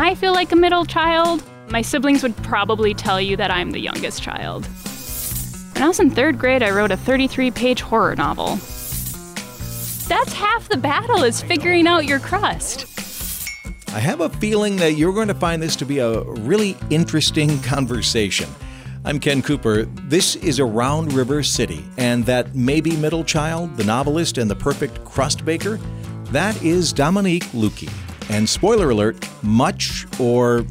I feel like a middle child. My siblings would probably tell you that I'm the youngest child. When I was in third grade, I wrote a 33 page horror novel. That's half the battle is figuring out your crust. I have a feeling that you're going to find this to be a really interesting conversation. I'm Ken Cooper. This is Around River City, and that maybe middle child, the novelist, and the perfect crust baker, that is Dominique Lukey. And spoiler alert, much, or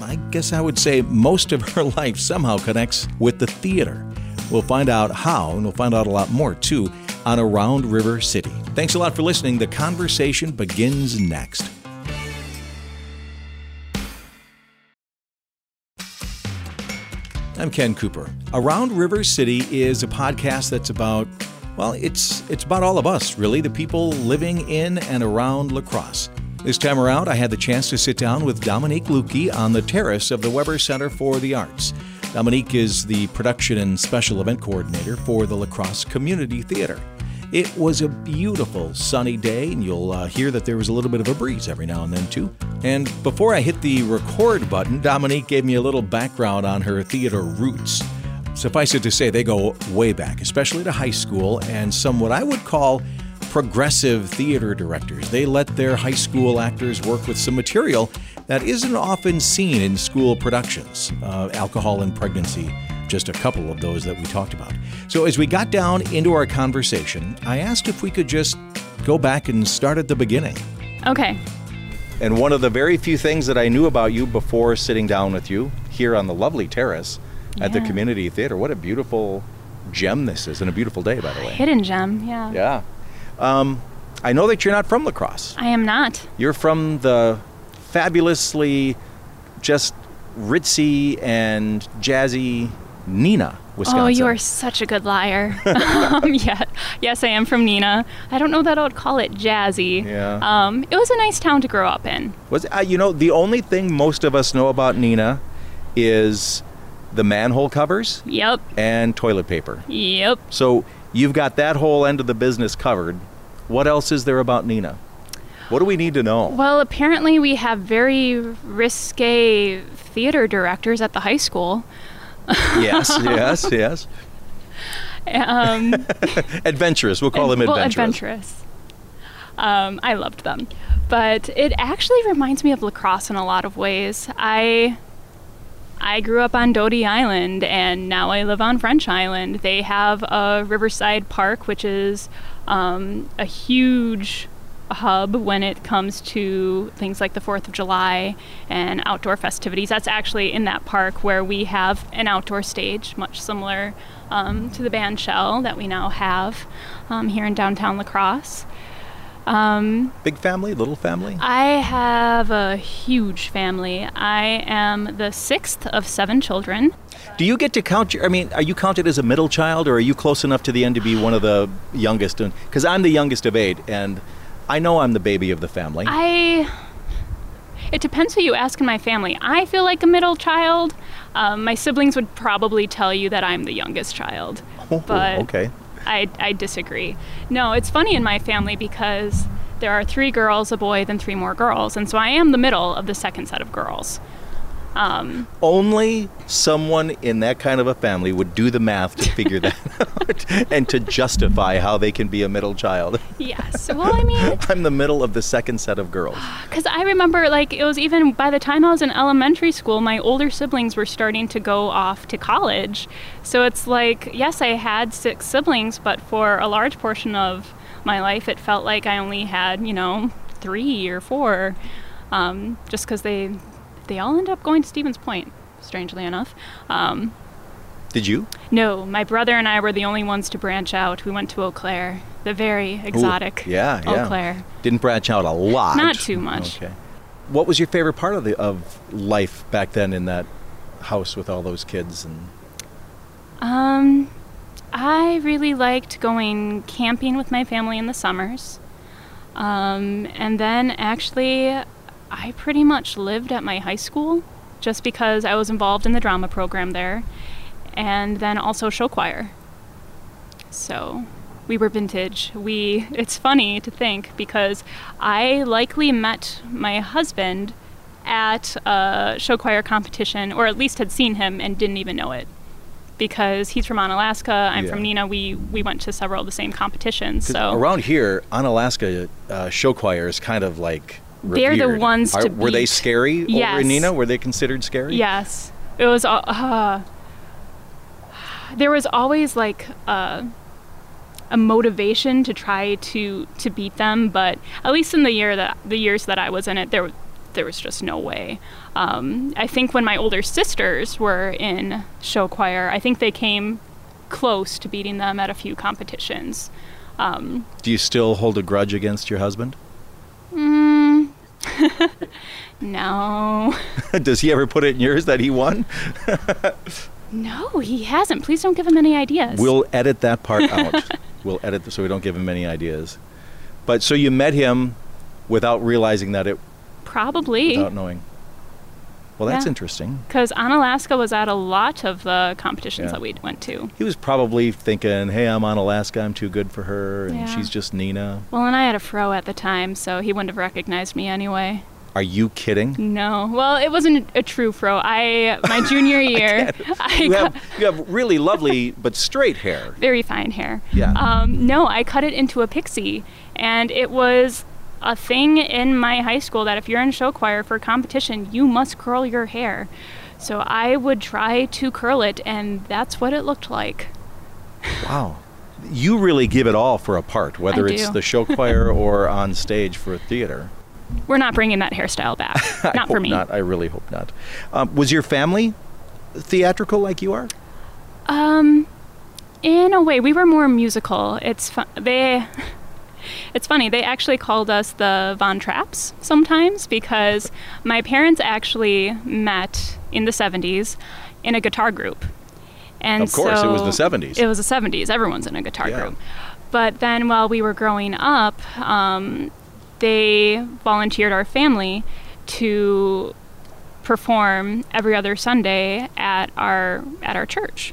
I guess I would say most of her life somehow connects with the theater. We'll find out how, and we'll find out a lot more too, on Around River City. Thanks a lot for listening. The conversation begins next. I'm Ken Cooper. Around River City is a podcast that's about well, it's it's about all of us, really, the people living in and around La Crosse. This time around, I had the chance to sit down with Dominique Lukey on the terrace of the Weber Center for the Arts. Dominique is the production and special event coordinator for the La Crosse Community Theater. It was a beautiful sunny day, and you'll uh, hear that there was a little bit of a breeze every now and then, too. And before I hit the record button, Dominique gave me a little background on her theater roots. Suffice it to say, they go way back, especially to high school and some what I would call progressive theater directors. They let their high school actors work with some material that isn't often seen in school productions uh, alcohol and pregnancy, just a couple of those that we talked about. So, as we got down into our conversation, I asked if we could just go back and start at the beginning. Okay. And one of the very few things that I knew about you before sitting down with you here on the lovely terrace at the community theater, what a beautiful gem this is, and a beautiful day, by the way. Hidden gem, yeah. Yeah. Um, I know that you're not from La Crosse. I am not. You're from the fabulously just ritzy and jazzy Neenah, Wisconsin. Oh, you are such a good liar. um, yeah, yes, I am from Neenah. I don't know that I would call it jazzy. Yeah. Um, it was a nice town to grow up in. Was uh, you know the only thing most of us know about Neenah is the manhole covers Yep. and toilet paper. Yep. So you've got that whole end of the business covered. What else is there about Neenah? What do we need to know? Well, apparently we have very risque theater directors at the high school. yes, yes, yes. Um, Adventurous. We'll call them adventurous. well, adventurous. Um, I loved them, but it actually reminds me of La Crosse in a lot of ways. I I grew up on Doty Island, and now I live on French Island. They have a Riverside Park, which is um, a huge hub when it comes to things like the Fourth of July and outdoor festivities. That's actually in that park where we have an outdoor stage, much similar um, to the band shell that we now have um, here in downtown La Crosse. Um, Big family, little family? I have a huge family. I am the sixth of seven children. Do you get to count your? I mean, are you counted as a middle child, or are you close enough to the end to be one of the youngest? Because I'm the youngest of eight, and I know I'm the baby of the family. I. It depends who you ask in my family. I feel like a middle child. Um, my siblings would probably tell you that I'm the youngest child. Oh, but okay. I, I disagree. No, it's funny in my family because there are three girls, a boy, then three more girls. And so I am the middle of the second set of girls. Um, Only someone in that kind of a family would do the math to figure that out and to justify how they can be a middle child. yes. Well, I mean, I'm the middle of the second set of girls. Because I remember, like, it was even by the time I was in elementary school, my older siblings were starting to go off to college. So it's like, yes, I had six siblings, but for a large portion of my life, it felt like I only had, you know, three or four. Um, just because they, they all end up going to Stevens Point, strangely enough. Um, Did you? no, my brother and I were the only ones to branch out. We went to Eau Claire, the very exotic yeah, Eau yeah. Claire. Didn't branch out a lot. Not too much. Okay. What was your favorite part of the of life back then in that house with all those kids and Um, I really liked going camping with my family in the summers. Um, and then actually, I pretty much lived at my high school just because I was involved in the drama program there and then also show choir. So we were vintage. We it's funny to think because I likely met my husband at a show choir competition, or at least had seen him and didn't even know it. Because he's from Onalaska, I'm Yeah. from Neenah. We we went to several of the same competitions. So around here, Onalaska uh, show choir is kind of like They're the ones Are- to Were they scary over Yes. in Neenah? Were they considered scary? Yes, it was. Uh, there was always like uh, a motivation to try to to beat them, but at least in the year that the years that I was in it, there there was just no way. Um, I think when my older sisters were in show choir, I think they came close to beating them at a few competitions. Um, Do you still hold a grudge against your husband? mm, no. Does he ever put it in yours that he won? No, he hasn't. Please don't give him any ideas. We'll edit that part out. we'll edit so we don't give him any ideas. But so you met him without realizing that it, Probably. without knowing. Well, that's Yeah. interesting. Because Alaska was at a lot of the competitions Yeah. that we went to. He was probably thinking, "Hey, I'm Onalaska. I'm too good for her, and Yeah. she's just Neenah." Well, and I had a fro at the time, so he wouldn't have recognized me anyway. Are you kidding? No. Well, it wasn't a true fro. I my junior year, I, You cut have you have really lovely but straight hair. very fine hair. Yeah. Um, no, I cut it into a pixie, and it was a thing in my high school that if you're in show choir for competition, you must curl your hair. So I would try to curl it, and that's what it looked like. Wow. You really give it all for a part, whether it's the show choir or on stage for a theater. We're not bringing that hairstyle back. Not for me. Not. I really hope not. Um, was your family theatrical like you are? Um, in a way, we were more musical. It's fun. They. It's funny. They actually called us the Von Trapps sometimes because my parents actually met in the '70s in a guitar group. And Of course, it was the 70s. It was the '70s. Everyone's in a guitar Yeah. group. But then, while we were growing up, um, they volunteered our family to perform every other Sunday at our at our church.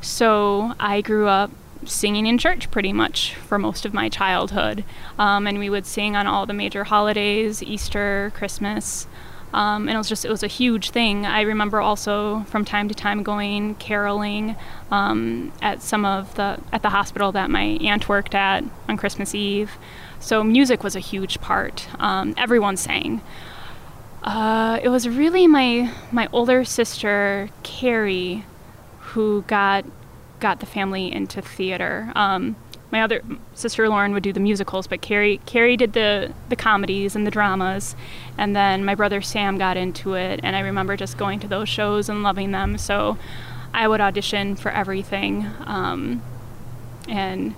So I grew up singing in church pretty much for most of my childhood, um, and we would sing on all the major holidays, Easter, Christmas. Um, and it was just it was a huge thing. I remember also from time to time going caroling um, at some of the at the hospital that my aunt worked at on Christmas Eve. So music was a huge part. Um, everyone sang. Uh, it was really my my older sister Carrie who got got the family into theater. Um, my other sister Lauren would do the musicals, but Carrie Carrie did the the comedies and the dramas, and then my brother Sam got into it. And I remember just going to those shows and loving them. So I would audition for everything, um, and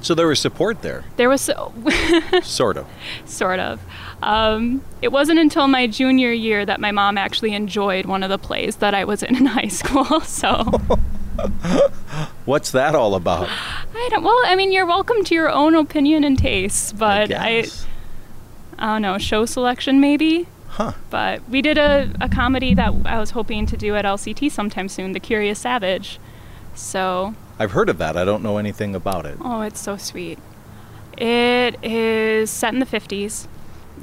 So there was support there, there was so sort of. sort of. Um, it wasn't until my junior year that my mom actually enjoyed one of the plays that I was in in high school. So What's that all about? I don't. Well, I mean, you're welcome to your own opinion and tastes, but I, guess. I, don't know, show selection maybe. Huh. But we did a, a comedy that I was hoping to do at LCT sometime soon, The Curious Savage. So, I've heard of that. I don't know anything about it. oh, it's so sweet. It is set in the 50s.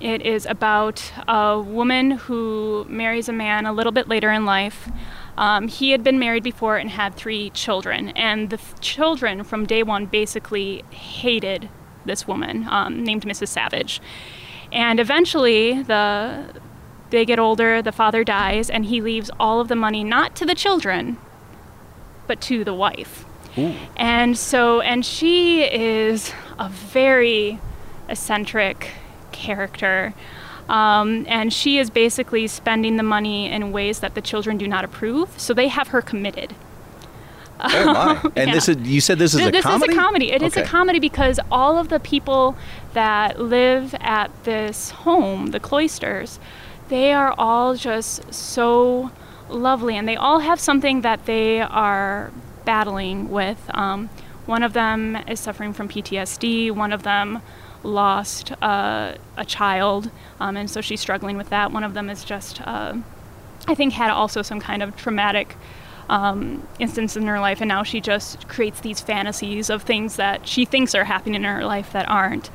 It is about a woman who marries a man a little bit later in life. Um, he had been married before and had three children, and the th- children from day one basically hated this woman um, named Mrs. Savage. And eventually, the they get older, the father dies, and he leaves all of the money not to the children, but to the wife. Ooh. And so, and she is a very eccentric character. Um, and she is basically spending the money in ways that the children do not approve. So they have her committed. Oh my! And Yeah. this is you said this is Th- a this comedy. This is a comedy. It is Okay. a comedy because all of the people that live at this home, the cloisters, they are all just so lovely, and they all have something that they are battling with. Um, one of them is suffering from PTSD. One of them lost uh, a child, um, and so she's struggling with that. One of them is just, uh, I think, had also some kind of traumatic um, instance in her life, and now she just creates these fantasies of things that she thinks are happening in her life that aren't.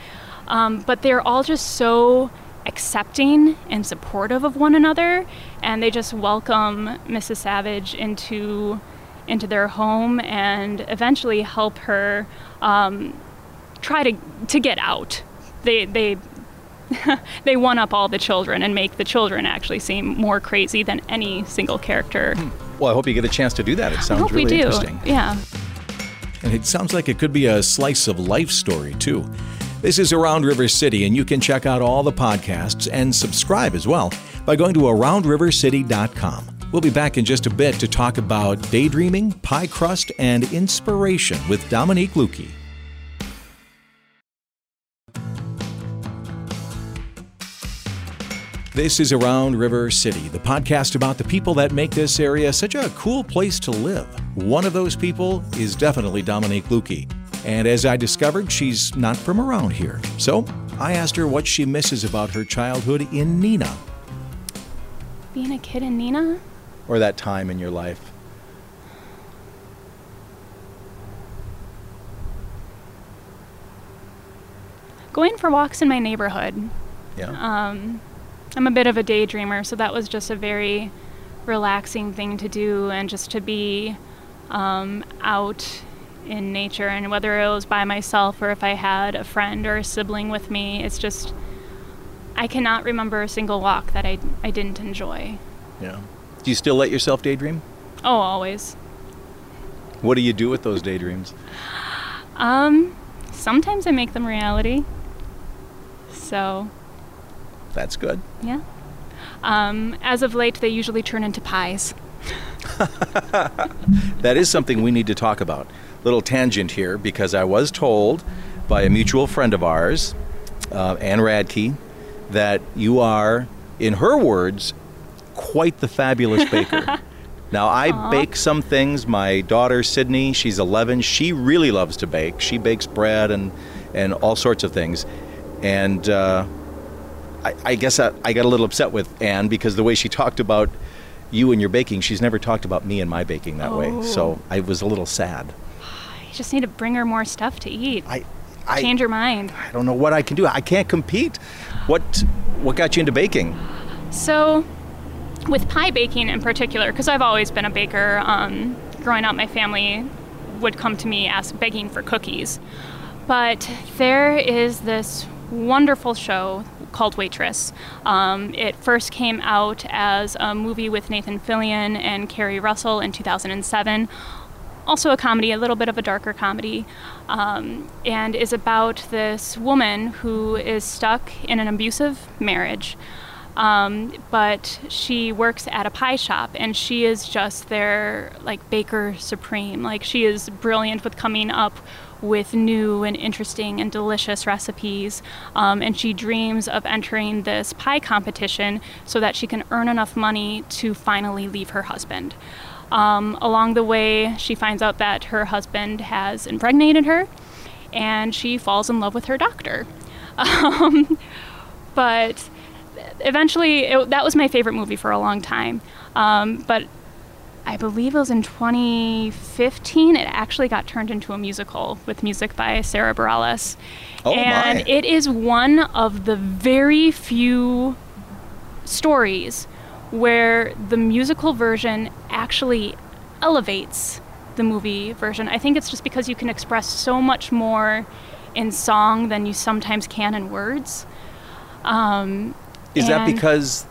Um, but they're all just so accepting and supportive of one another, and they just welcome Mrs. Savage into into their home and eventually help her um, try to to get out. They they they one up all the children and make the children actually seem more crazy than any single character. Hmm. Well, I hope you get a chance to do that. It sounds hope really we do. interesting. Yeah. And it sounds like it could be a slice of life story, too. This is Around River City, and you can check out all the podcasts and subscribe as well by going to AroundRiverCity.com. We'll be back in just a bit to talk about daydreaming, pie crust, and inspiration with Dominique Lukey. This is Around River City, the podcast about the people that make this area such a cool place to live. One of those people is definitely Dominique Lukey. And as I discovered, she's not from around here. So I asked her what she misses about her childhood in Neenah, Being a kid in Neenah? or that time in your life. Going for walks in my neighborhood. Yeah. Um, I'm a bit of a daydreamer, so that was just a very relaxing thing to do and just to be um, out in nature. And whether it was by myself or if I had a friend or a sibling with me, it's just, I cannot remember a single walk that I, I didn't enjoy. yeah. Do you still let yourself daydream? Oh, always. What do you do with those daydreams? Um, sometimes I make them reality. So, That's good. yeah. Um, as of late, they usually turn into pies. That is something we need to talk about. Little tangent here because I was told by a mutual friend of ours, uh, Ann Radke, that you are, in her words, quite the fabulous baker. now, I bake some things. My daughter, Sydney, she's 11. She really loves to bake. She bakes bread and, and all sorts of things. And uh, I, I guess I, I got a little upset with Ann because the way she talked about you and your baking, she's never talked about me and my baking that way. Oh. So I was a little sad. You just need to bring her more stuff to eat. I, I, Change your mind. I don't know what I can do. I can't compete. What, what got you into baking? So, with pie baking in particular, because I've always been a baker, um, growing up, my family would come to me ask, begging for cookies. But there is this wonderful show called Waitress. Um, it first came out as a movie with Nathan Fillion and Keri Russell in 2007. Also, a comedy, a little bit of a darker comedy, um, and is about this woman who is stuck in an abusive marriage. Um, but she works at a pie shop and she is just their like baker supreme. Like she is brilliant with coming up with new and interesting and delicious recipes. Um, and she dreams of entering this pie competition so that she can earn enough money to finally leave her husband. Um, along the way, she finds out that her husband has impregnated her and she falls in love with her doctor. Um, but eventually, it, that was my favorite movie for a long time. Um, but I believe it was in 2015. It actually got turned into a musical with music by Sara Bareilles. Oh, and my. it is one of the very few stories where the musical version actually elevates the movie version. I think it's just because you can express so much more in song than you sometimes can in words. Um, Is that because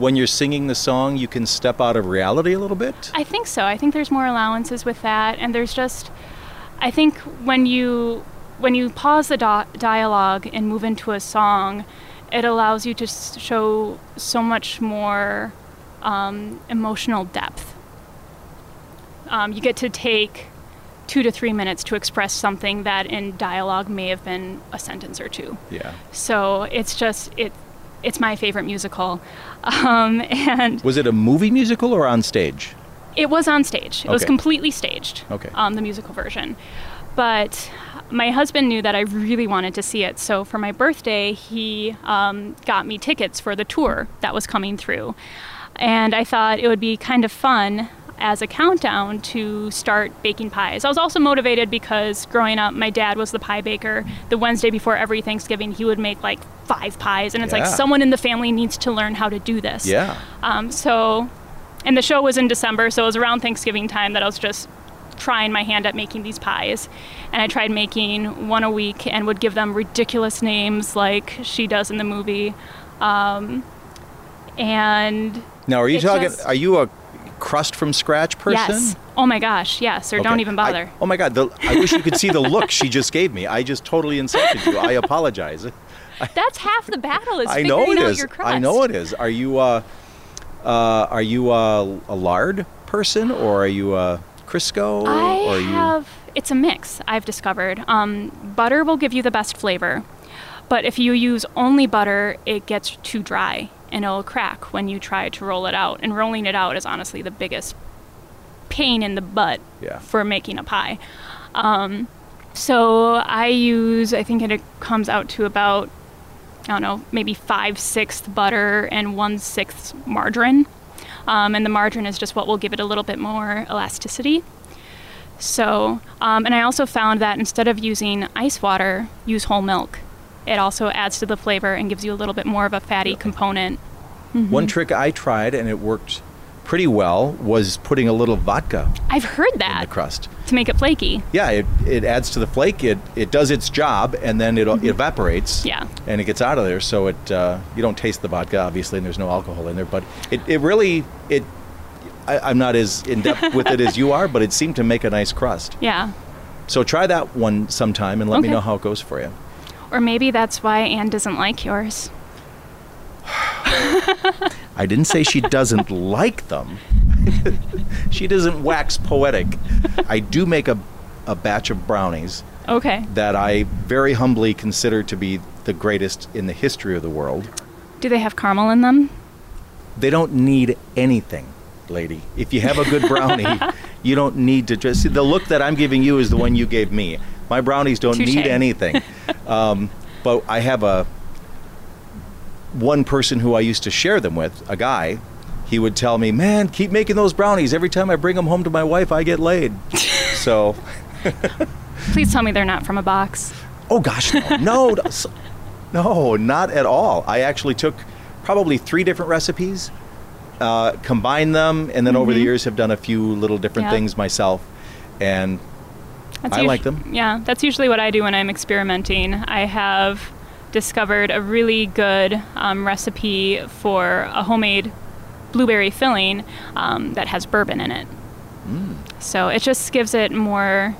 when you're singing the song, you can step out of reality a little bit? I think so. I think there's more allowances with that, and there's just, I think when you when you pause the do- dialogue and move into a song, it allows you to s- show so much more um, emotional depth. Um, you get to take two to three minutes to express something that in dialogue may have been a sentence or two. yeah. So it's just it. It's my favorite musical, um, and Was it a movie musical or on stage? it was on stage. It was completely staged. Okay. Um, the musical version, but my husband knew that I really wanted to see it. So for my birthday, he um, got me tickets for the tour that was coming through, and I thought it would be kind of fun as a countdown to start baking pies. I was also motivated because growing up, my dad was the pie baker. The Wednesday before every Thanksgiving, he would make like five pies, and it's like someone in the family needs to learn how to do this. Yeah. Um, so, and the show was in December, so it was around Thanksgiving time that I was just trying my hand at making these pies. And I tried making one a week and would give them ridiculous names like she does in the movie. Um, and Now, are you talking? just- Are you a crust from scratch person? yes, oh my gosh, yes, or Okay. don't even I- bother. oh my God! The, I wish you could see the look she just gave me. I just totally insulted you. I apologize. That's half the battle is I know it is. your crust. I know it is. Are you uh, uh, are you a, a lard person or are you a Crisco? I or are you have. It's a mix. I've discovered. Um, butter will give you the best flavor, but if you use only butter, it gets too dry and it'll crack when you try to roll it out. And rolling it out is honestly the biggest pain in the butt Yeah. for making a pie. Um, so I use. I think it comes out to about. I don't know, maybe five sixths butter and one sixth margarine. Um, and the margarine is just what will give it a little bit more elasticity. So, um, and I also found that instead of using ice water, use whole milk. It also adds to the flavor and gives you a little bit more of a fatty component. Mm-hmm. One trick I tried and it worked pretty well was putting a little vodka I've heard in that the crust. to make it flaky. Yeah, it, it adds to the flake. It it does its job, and then it, it evaporates. Mm-hmm. Yeah. and it gets out of there. So it uh, you don't taste the vodka, obviously, and there's no alcohol in there. But it, it really it. I, I'm not as in depth with it as you are, but it seemed to make a nice crust. Yeah. So try that one sometime and let me know how it goes for you. Or maybe that's why Anne doesn't like yours. I didn't say she doesn't like them. she doesn't wax poetic. I do make a, a batch of brownies Okay. that I very humbly consider to be the greatest in the history of the world. Do they have caramel in them? They don't need anything, lady. If you have a good brownie, you don't need to just. See, the look that I'm giving you is the one you gave me. My brownies don't Touche. need anything. Um, but I have a one person who I used to share them with, a guy. He would tell me, "Man, keep making those brownies. Every time I bring them home to my wife, I get laid." so, Please tell me they're not from a box. oh gosh, no, no, no, not at all. I actually took probably three different recipes, uh, combined them, and then over the years have done a few little different Mm-hmm. Yeah. things myself. And That's I usu- like them. Yeah, that's usually what I do when I'm experimenting. I have discovered a really good um, recipe for a homemade blueberry filling um, that has bourbon in it. Mm. So it just gives it more.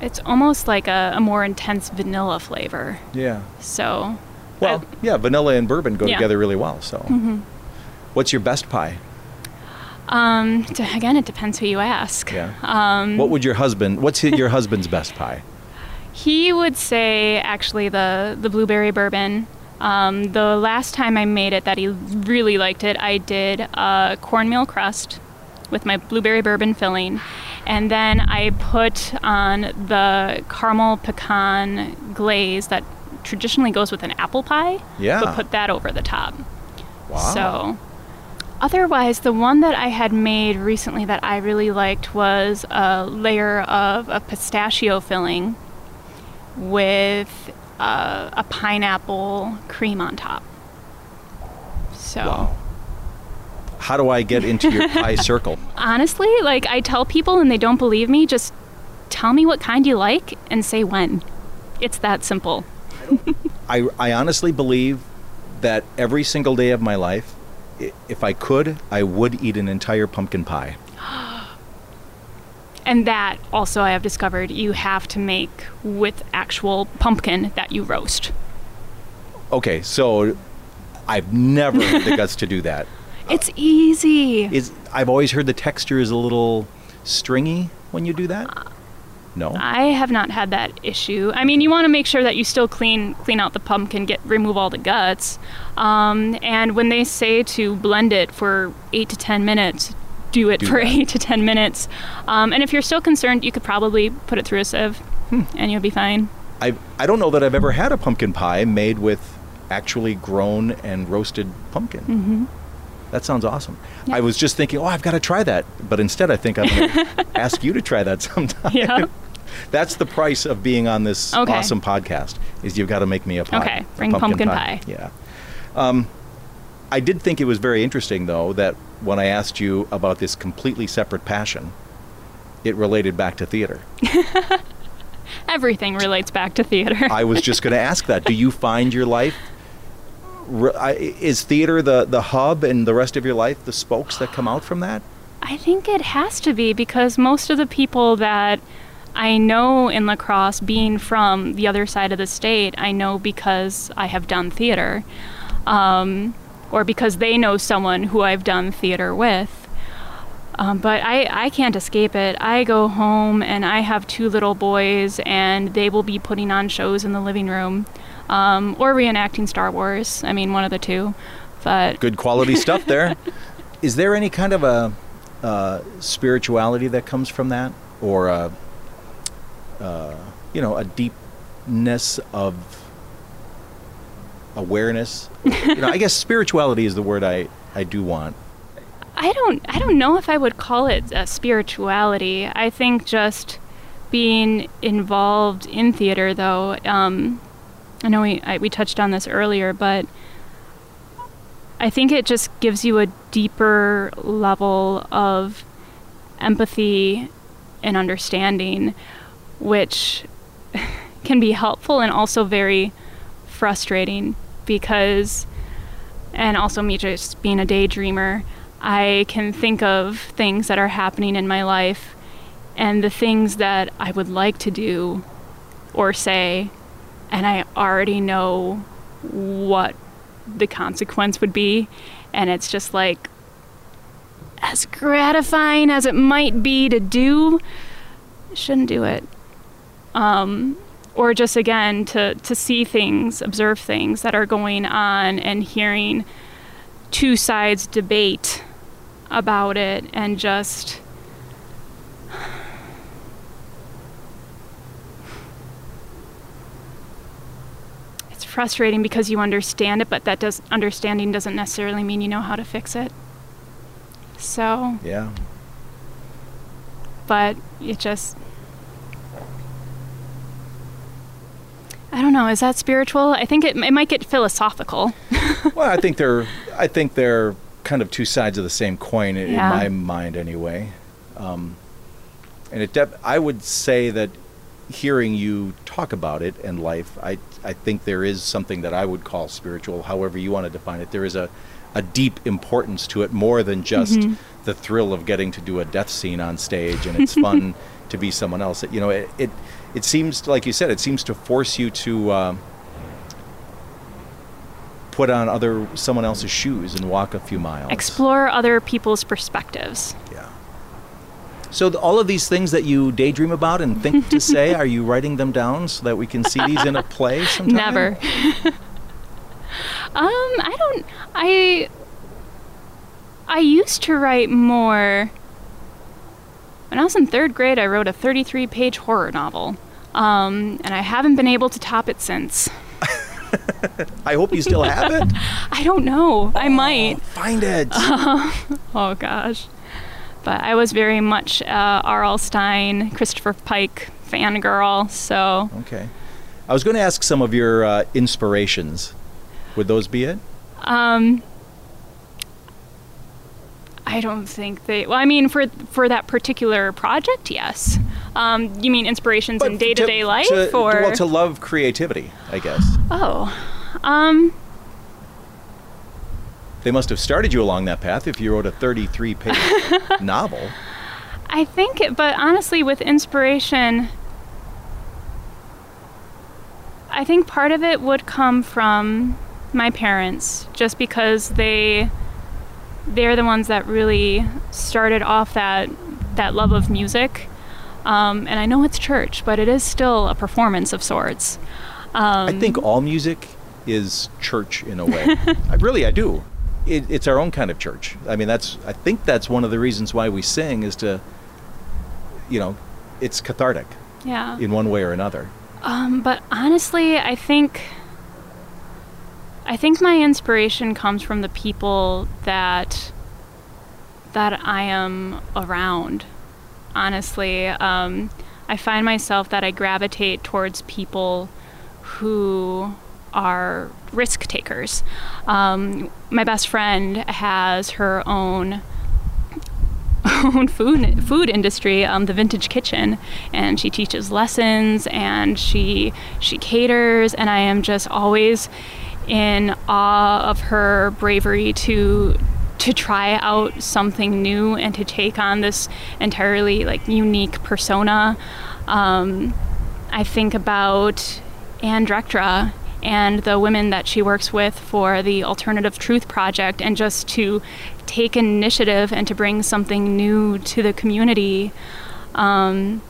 It's almost like a, a more intense vanilla flavor. yeah, So, well, yeah, vanilla and bourbon go Yeah. together really well. So, Mm-hmm. what's your best pie? Um, d- again, it depends who you ask. Yeah. Um, what would your husband? What's your husband's best pie? He would say actually the the blueberry bourbon. Um, the last time I made it that he really liked it, I did a cornmeal crust with my blueberry bourbon filling, and then I put on the caramel pecan glaze that traditionally goes with an apple pie. Yeah. But put that over the top. Wow. So, otherwise, the one that I had made recently that I really liked was a layer of a pistachio filling with uh, a pineapple cream on top. So, Wow. How do I get into your pie circle? honestly, like I tell people and they don't believe me, just tell me what kind you like and say when. It's that simple. I, I honestly believe that every single day of my life, if I could, I would eat an entire pumpkin pie. And that also I have discovered you have to make with actual pumpkin that you roast. Okay, so I've never had the guts to do that. It's easy. Is I've always heard the texture is a little stringy when you do that. Uh, No. I have not had that issue. I mean, you want to make sure that you still clean clean out the pumpkin, get remove all the guts. Um, and when they say to blend it for eight to ten minutes, do it Do for that. eight to ten minutes. Um, and if you're still concerned, you could probably put it through a sieve, Hmm. and you'll be fine. I I don't know that I've ever had a pumpkin pie made with actually grown and roasted pumpkin. hmm That sounds awesome. Yeah. I was just thinking, oh, I've got to try that. But instead, I think I'm going to ask you to try that sometime. Yeah. That's the price of being on this Okay. awesome podcast. Is you've got to make me a pumpkin pie. Okay, bring pumpkin pie. Yeah. Um, I did think it was very interesting, though, that when I asked you about this completely separate passion, it related back to theater. Everything relates back to theater. I was just going to ask that. Do you find your life is theater the the hub and the rest of your life the spokes that come out from that? I think it has to be because most of the people that I know in La Crosse, being from the other side of the state, I know because I have done theater, um, or because they know someone who I've done theater with. Um, but I, I can't escape it. I go home and I have two little boys, and they will be putting on shows in the living room um, or reenacting Star Wars. I mean, one of the two. But Good quality stuff there. Is there any kind of a uh, spirituality that comes from that, or a, uh, you know, a deepness of awareness? you know, I guess spirituality is the word I I do want. I don't I don't know if I would call it a spirituality. I think just being involved in theater though um, I know we I, we touched on this earlier but I think it just gives you a deeper level of empathy and understanding which can be helpful and also very frustrating because and also me just being a daydreamer I can think of things that are happening in my life and the things that I would like to do or say, and I already know what the consequence would be. And it's just like, as gratifying as it might be to do, shouldn't do it. Um, or just again to, to see things, observe things that are going on, and hearing two sides debate about it and just it's frustrating because you understand it but that does understanding doesn't necessarily mean you know how to fix it so Yeah. but it just I don't know. Is that spiritual? I think it, it might get philosophical. Well, I think they're I think they're kind of two sides of the same coin in, Yeah. my mind, anyway. Um, and it def- I would say that hearing you talk about it and life, I I think there is something that I would call spiritual, however you want to define it. There is a a deep importance to it, more than just the thrill of getting to do a death scene on stage, and it's fun to be someone else. It, you know, it, it it seems like you said, it seems to force you to. Um, put on other someone else's shoes and walk a few miles. Explore other people's perspectives. Yeah. So th- all of these things that you daydream about and think to say, are you writing them down so that we can see these in a play sometime? Never. um, I don't. I. I used to write more. When I was in third grade, I wrote a 33 page horror novel. Um, and I haven't been able to top it since. I hope you still have it. I don't know. I might. Find it. Oh gosh. But I was very much uh, R.L. Stine, Christopher Pike fangirl, so okay. I was going to ask some of your uh, inspirations. Would those be it? um, I don't think they. Well, I mean, for for that particular project, yes. Um, you mean inspirations in day to day life, to, or well, to love creativity, I guess. oh, um, They must have started you along that path if you wrote a 33-page novel. I think, it, but honestly, with inspiration, I think part of it would come from my parents, just because they they're the ones that really started off that that love of music. Um, and I know it's church, but it is still a performance of sorts. Um, I think all music is church in a way. I really, I do. It, it's our own kind of church. I mean, that's. I think that's one of the reasons why we sing is to, you know, it's cathartic yeah. in one way or another. Um, but honestly, I think I think my inspiration comes from the people that that I am around. Honestly, um, I find myself that I gravitate towards people who are risk takers. Um, my best friend has her own own food food industry, um, the Vintage Kitchen, and she teaches lessons and she she caters, and I am just always in awe of her bravery to to try out something new and to take on this entirely like unique persona. Um, I think about Anne Drektra and the women that she works with for the Alternative Truth Project, and just to take initiative and to bring something new to the community. Um,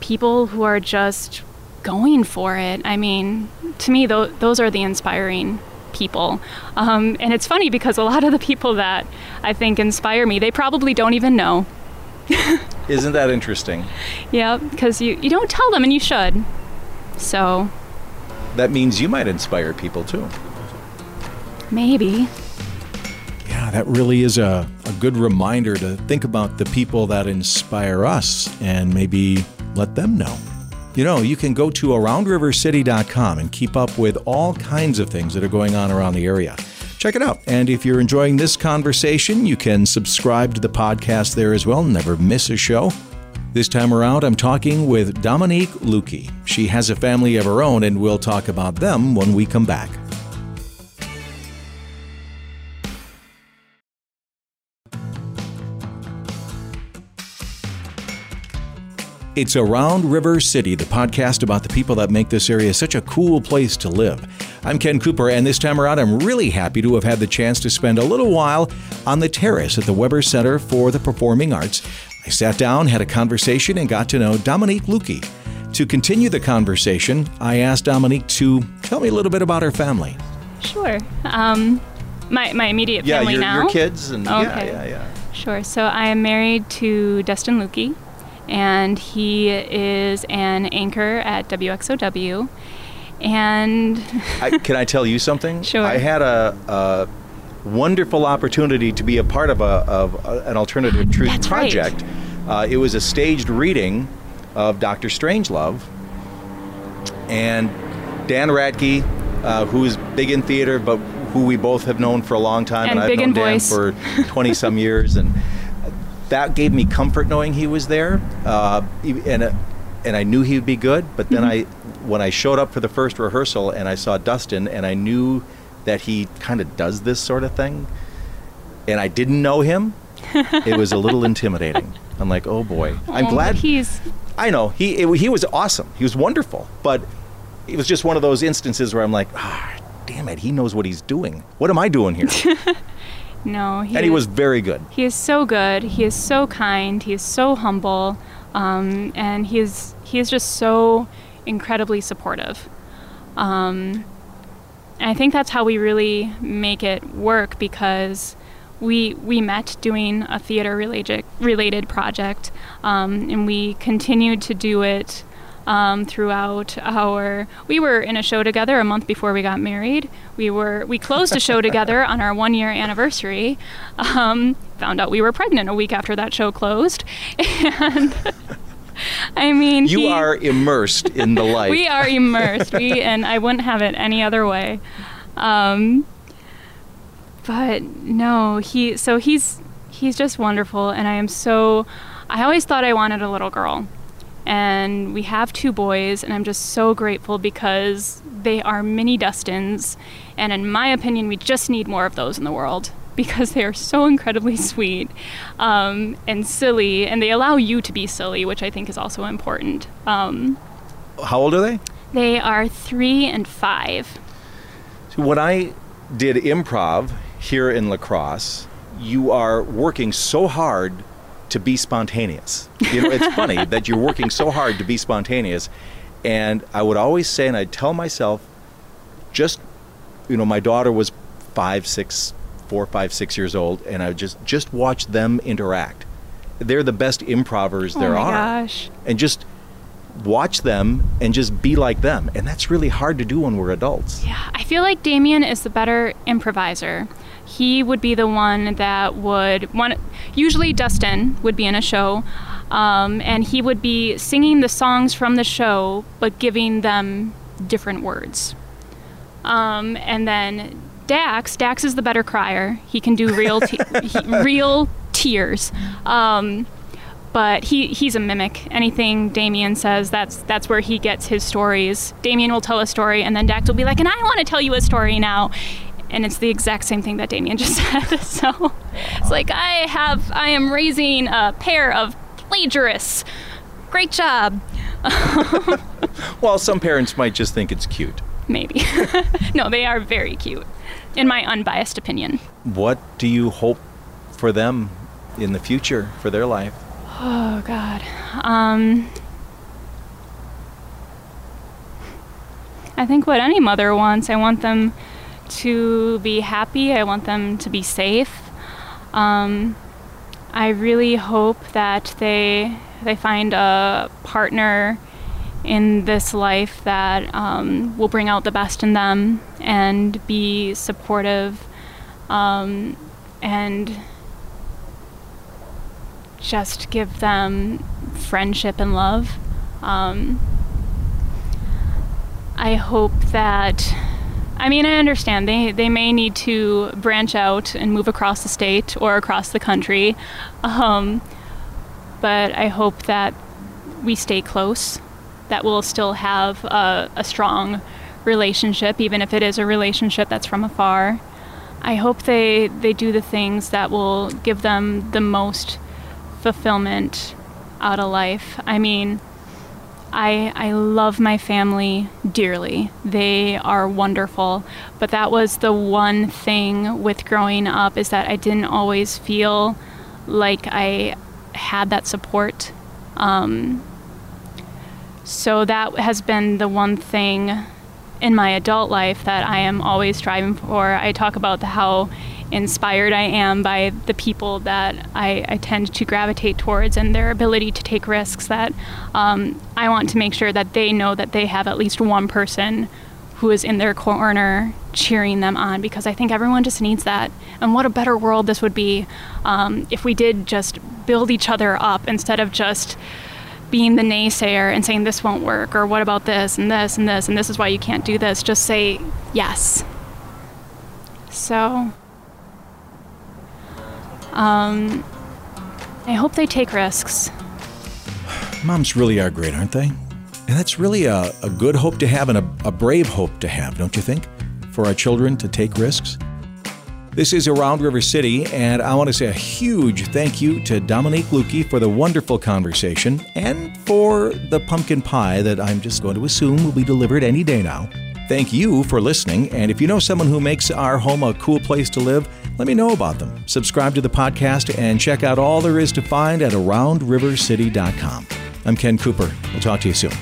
people who are just going for it. I mean, to me, th- those are the inspiring people. Um, and it's funny because a lot of the people that I think inspire me, they probably don't even know. Isn't that interesting? Yeah, because you, you don't tell them and you should. So. That means you might inspire people too. Maybe. Yeah, that really is a, a good reminder to think about the people that inspire us and maybe let them know. You know, you can go to aroundrivercity.com and keep up with all kinds of things that are going on around the area. Check it out. And if you're enjoying this conversation, you can subscribe to the podcast there as well. Never miss a show. This time around, I'm talking with Dominique Lukey. She has a family of her own, and we'll talk about them when we come back. It's Around River City, the podcast about the people that make this area such a cool place to live. I'm Ken Cooper, and this time around, I'm really happy to have had the chance to spend a little while on the terrace at the Weber Center for the Performing Arts. I sat down, had a conversation, and got to know Dominique Lukey. To continue the conversation, I asked Dominique to tell me a little bit about her family. Sure. Um, my, my immediate yeah, family your, now. your kids and Okay. yeah, yeah, yeah. Sure. So I am married to Dustin Lukey, and he is an anchor at WXOW. And I, can I tell you something? Sure. I had a, a wonderful opportunity to be a part of, a, of a, an alternative truth That's right. project. Uh, it was a staged reading of Doctor Strangelove, and Dan Radke, uh, who's big in theater, but who we both have known for a long time, And I've known Dan voice. for 20 some years, and that gave me comfort knowing he was there, uh, and uh, and I knew he would be good. But then I, when I showed up for the first rehearsal and I saw Dustin, and I knew that he kind of does this sort of thing, and I didn't know him, it was a little intimidating. I'm like, oh boy, I'm Oh, glad. he's I know he it, he was awesome. He was wonderful, but it was just one of those instances where I'm like, ah, damn it, he knows what he's doing. What am I doing here? no. He and he was very good. He is so good. He is so kind. He is so humble, um, and he is he is just so incredibly supportive. Um, and I think that's how we really make it work because we we met doing a theater related related project, um, and we continued to do it. Um, throughout our, we were in a show together a month before we got married. We were we closed a show together on our one year anniversary. Um, found out we were pregnant a week after that show closed, and I mean You he- are immersed in the life. we are immersed. we and I wouldn't have it any other way. Um, but no, he so he's he's just wonderful, and I am so. I always thought I wanted a little girl, and we have two boys, and I'm just so grateful because they are mini Dustins, and in my opinion, we just need more of those in the world because they are so incredibly sweet um, and silly, and they allow you to be silly, which I think is also important. Um, How old are they? they are three and five. So when I did improv here in La Crosse, you are working so hard to be spontaneous. You know, it's funny that you're working so hard to be spontaneous. And I would always say, and I'd tell myself, just, you know, my daughter was five, six, four, five, six years old, and I would just just watch them interact. They're the best improvers oh there oh my are gosh. and just watch them and just be like them. And that's really hard to do when we're adults. Yeah, I feel like Damien is the better improviser. He would be the one that would one. Usually, Dustin would be in a show, um, and he would be singing the songs from the show, but giving them different words. Um, and then Dax, Dax is the better crier. He can do real, te- he, real tears. Um, but he, he's a mimic. Anything Damien says, that's that's where he gets his stories. Damien will tell a story, and then Dax will be like, "And I want to tell you a story now," and it's the exact same thing that Damien just said. so it's like I have, I am raising a pair of plagiarists. Great job. well, some parents might just think it's cute. Maybe. no, they are very cute, in my unbiased opinion. What do you hope for them in the future for their life? Oh God. Um, I think what any mother wants. I want them to be happy. I want them to be safe. Um, I really hope that they they find a partner in this life that um, will bring out the best in them and be supportive um, and just give them friendship and love. Um, I hope that, I mean, I understand they, they may need to branch out and move across the state or across the country, um, but I hope that we stay close, that we'll still have a, a strong relationship, even if it is a relationship that's from afar. I hope they, they do the things that will give them the most fulfillment out of life. I mean, I, I love my family dearly. They are wonderful. But that was the one thing with growing up is that I didn't always feel like I had that support. Um, so that has been the one thing in my adult life that I am always striving for. I talk about the, how inspired I am by the people that I, I, tend to gravitate towards and their ability to take risks. That um, I want to make sure that they know that they have at least one person who is in their corner cheering them on because I think everyone just needs that. And what a better world this would be um, if we did just build each other up instead of just being the naysayer and saying this won't work or what about this and this and this and this is why you can't do this. Just say yes. So um, I hope they take risks. Moms really are great, aren't they? And that's really a, a good hope to have and a, a brave hope to have, don't you think? For our children to take risks. This is Around River City, and I want to say a huge thank you to Dominique Lukey for the wonderful conversation and for the pumpkin pie that I'm just going to assume will be delivered any day now. Thank you for listening, and if you know someone who makes our home a cool place to live, let me know about them. Subscribe to the podcast and check out all there is to find at AroundRiverCity.com. I'm Ken Cooper. We'll talk to you soon.